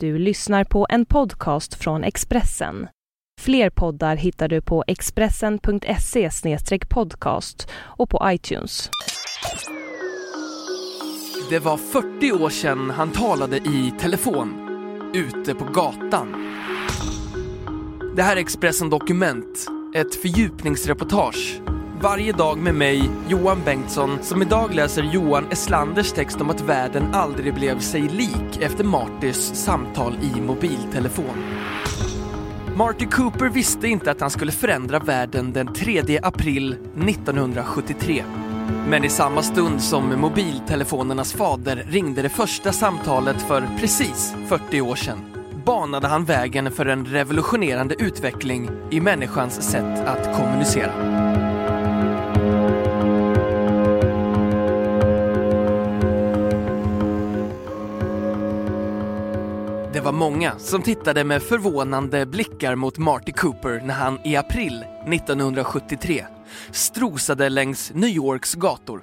Du lyssnar på en podcast från Expressen. Fler poddar hittar du på expressen.se podcast och på iTunes. Det var 40 år sedan han talade i telefon, ute på gatan. Det här är Expressen Dokument, ett fördjupningsreportage. Varje dag med mig, Johan Bengtsson, som idag läser Johan Eslanders text om att världen aldrig blev sig lik efter Martys samtal i mobiltelefon. Marty Cooper visste inte att han skulle förändra världen den 3 april 1973. Men i samma stund som mobiltelefonernas fader ringde det första samtalet för precis 40 år sedan banade han vägen för en revolutionerande utveckling i människans sätt att kommunicera. Var många som tittade med förvånande blickar mot Marty Cooper när han i april 1973 strosade längs New Yorks gator.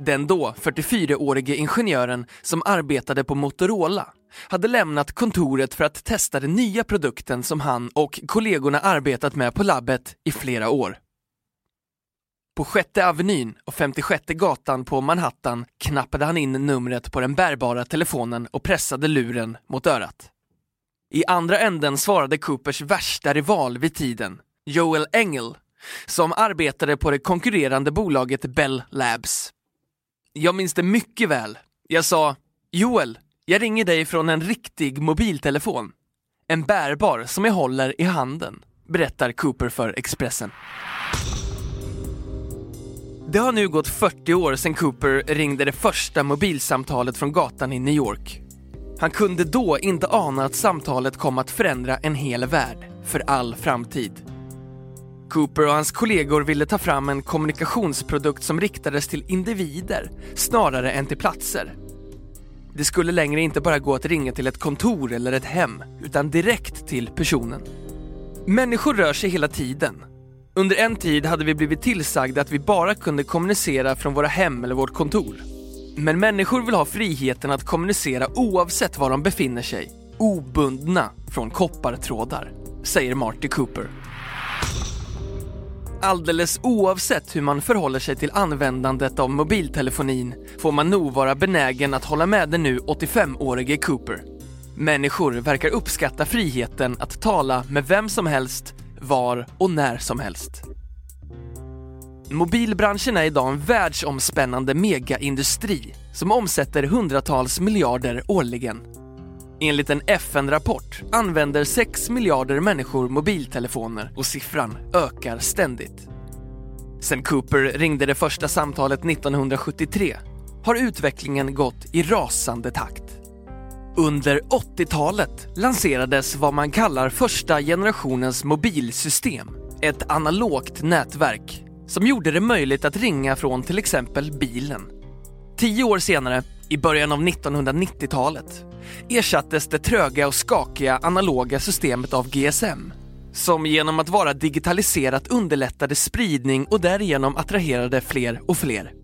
Den då 44-årige ingenjören som arbetade på Motorola hade lämnat kontoret för att testa den nya produkten som han och kollegorna arbetat med på labbet i flera år. På sjätte Avenyn och 56 gatan på Manhattan knappade han in numret på den bärbara telefonen och pressade luren mot örat. I andra änden svarade Coopers värsta rival vid tiden, Joel Engel, som arbetade på det konkurrerande bolaget Bell Labs. Jag minns det mycket väl. Jag sa, Joel, jag ringer dig från en riktig mobiltelefon. En bärbar som jag håller i handen, berättar Cooper för Expressen. Det har nu gått 40 år sedan Cooper ringde det första mobilsamtalet från gatan i New York. Han kunde då inte ana att samtalet kom att förändra en hel värld för all framtid. Cooper och hans kollegor ville ta fram en kommunikationsprodukt som riktades till individer snarare än till platser. Det skulle längre inte bara gå att ringa till ett kontor eller ett hem, utan direkt till personen. Människor rör sig hela tiden under en tid hade vi blivit tillsagda att vi bara kunde kommunicera från våra hem eller vårt kontor. Men människor vill ha friheten att kommunicera oavsett var de befinner sig, obundna från koppartrådar, säger Marty Cooper. Alldeles oavsett hur man förhåller sig till användandet av mobiltelefonin får man nog vara benägen att hålla med den nu 85-årige Cooper. Människor verkar uppskatta friheten att tala med vem som helst var och när som helst. Mobilbranschen är idag en världsomspännande megaindustri som omsätter hundratals miljarder årligen. Enligt en FN-rapport använder 6 miljarder människor mobiltelefoner och siffran ökar ständigt. Sen Cooper ringde det första samtalet 1973 har utvecklingen gått i rasande takt. Under 80-talet lanserades vad man kallar första generationens mobilsystem. Ett analogt nätverk som gjorde det möjligt att ringa från till exempel bilen. Tio år senare, i början av 1990-talet, ersattes det tröga och skakiga analoga systemet av GSM som genom att vara digitaliserat underlättade spridning och därigenom attraherade fler och fler.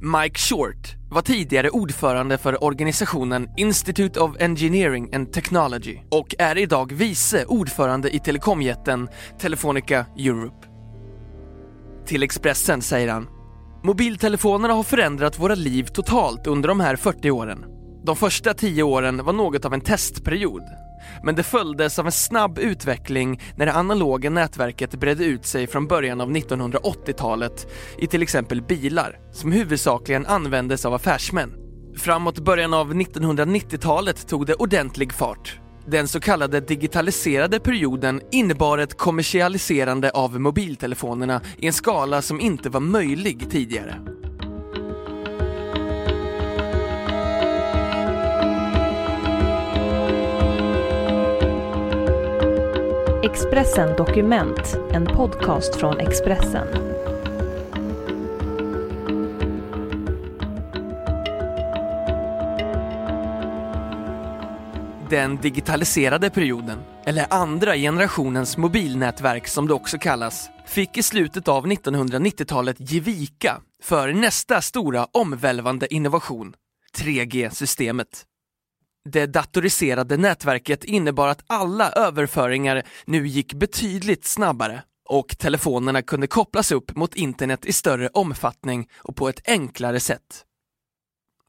Mike Short var tidigare ordförande för organisationen Institute of Engineering and Technology och är idag vice ordförande i telekomjätten Telefonica Europe. Till Expressen säger han Mobiltelefonerna har förändrat våra liv totalt under de här 40 åren. De första 10 åren var något av en testperiod men det följdes av en snabb utveckling när det analoga nätverket bredde ut sig från början av 1980-talet i till exempel bilar, som huvudsakligen användes av affärsmän. Framåt början av 1990-talet tog det ordentlig fart. Den så kallade digitaliserade perioden innebar ett kommersialiserande av mobiltelefonerna i en skala som inte var möjlig tidigare. Expressen Dokument, en podcast från Expressen. Den digitaliserade perioden, eller andra generationens mobilnätverk som det också kallas, fick i slutet av 1990-talet ge vika för nästa stora omvälvande innovation, 3G-systemet. Det datoriserade nätverket innebar att alla överföringar nu gick betydligt snabbare och telefonerna kunde kopplas upp mot internet i större omfattning och på ett enklare sätt.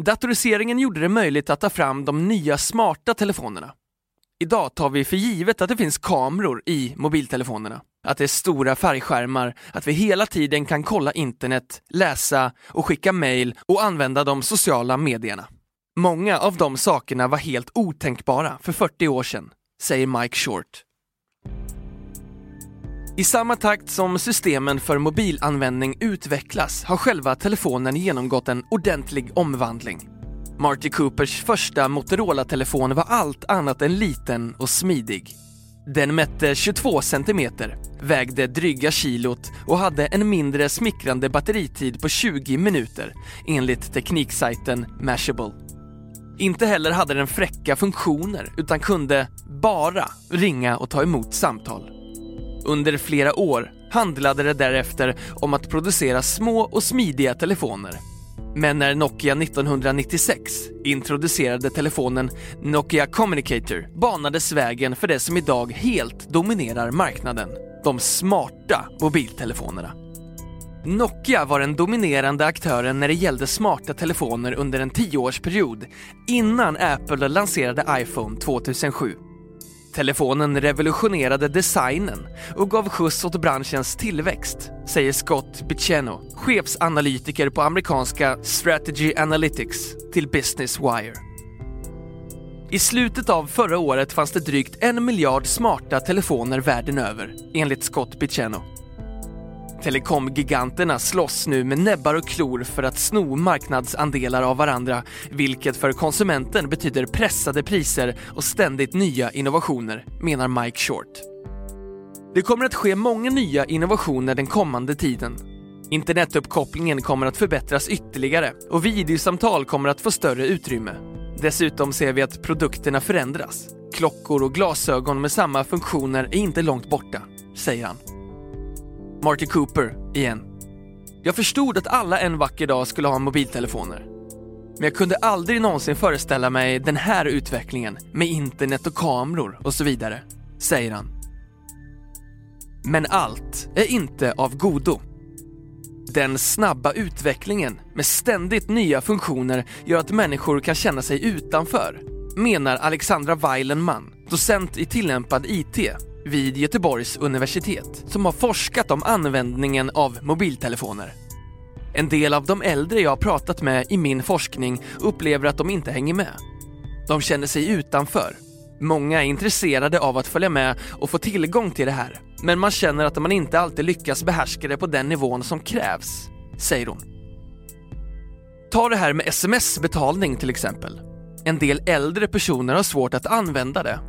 Datoriseringen gjorde det möjligt att ta fram de nya smarta telefonerna. Idag tar vi för givet att det finns kameror i mobiltelefonerna, att det är stora färgskärmar, att vi hela tiden kan kolla internet, läsa och skicka mail och använda de sociala medierna. Många av de sakerna var helt otänkbara för 40 år sedan, säger Mike Short. I samma takt som systemen för mobilanvändning utvecklas har själva telefonen genomgått en ordentlig omvandling. Marty Coopers första Motorola-telefon var allt annat än liten och smidig. Den mätte 22 cm, vägde dryga kilot och hade en mindre smickrande batteritid på 20 minuter enligt tekniksajten Mashable. Inte heller hade den fräcka funktioner utan kunde bara ringa och ta emot samtal. Under flera år handlade det därefter om att producera små och smidiga telefoner. Men när Nokia 1996 introducerade telefonen Nokia Communicator banades vägen för det som idag helt dominerar marknaden, de smarta mobiltelefonerna. Nokia var den dominerande aktören när det gällde smarta telefoner under en tioårsperiod innan Apple lanserade iPhone 2007. Telefonen revolutionerade designen och gav skjuts åt branschens tillväxt, säger Scott Biceno, chefsanalytiker på amerikanska Strategy Analytics till Business Wire. I slutet av förra året fanns det drygt en miljard smarta telefoner världen över, enligt Scott Biceno. Telekomgiganterna slåss nu med näbbar och klor för att sno marknadsandelar av varandra, vilket för konsumenten betyder pressade priser och ständigt nya innovationer, menar Mike Short. Det kommer att ske många nya innovationer den kommande tiden. Internetuppkopplingen kommer att förbättras ytterligare och videosamtal kommer att få större utrymme. Dessutom ser vi att produkterna förändras. Klockor och glasögon med samma funktioner är inte långt borta, säger han. Marty Cooper igen. Jag förstod att alla en vacker dag skulle ha mobiltelefoner. Men jag kunde aldrig någonsin föreställa mig den här utvecklingen med internet och kameror och så vidare, säger han. Men allt är inte av godo. Den snabba utvecklingen med ständigt nya funktioner gör att människor kan känna sig utanför, menar Alexandra Weilenman, docent i tillämpad IT vid Göteborgs universitet som har forskat om användningen av mobiltelefoner. En del av de äldre jag har pratat med i min forskning upplever att de inte hänger med. De känner sig utanför. Många är intresserade av att följa med och få tillgång till det här, men man känner att man inte alltid lyckas behärska det på den nivån som krävs, säger hon. Ta det här med sms-betalning till exempel. En del äldre personer har svårt att använda det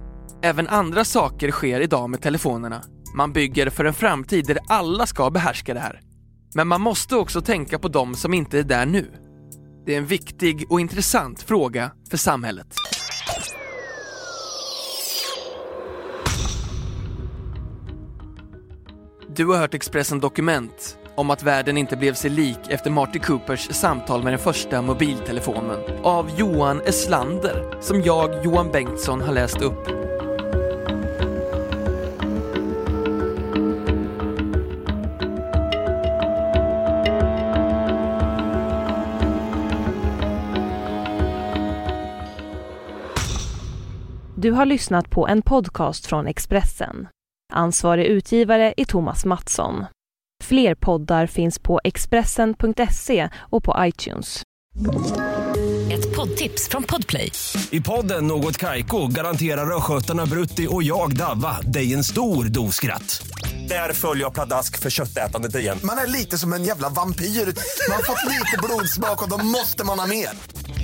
Även andra saker sker idag med telefonerna. Man bygger för en framtid där alla ska behärska det här. Men man måste också tänka på de som inte är där nu. Det är en viktig och intressant fråga för samhället. Du har hört Expressen Dokument om att världen inte blev sig lik efter Marty Coopers samtal med den första mobiltelefonen av Johan Eslander som jag, Johan Bengtsson, har läst upp. Du har lyssnat på en podcast från Expressen. Ansvarig utgivare är Thomas Mattsson. Fler poddar finns på Expressen.se och på iTunes. Ett poddtips från Podplay. I podden Något Kaiko garanterar östgötarna Brutti och jag, Davva, dig en stor dos skratt. Där följer jag pladask för köttätandet igen. Man är lite som en jävla vampyr. Man har fått lite blodsmak och då måste man ha mer.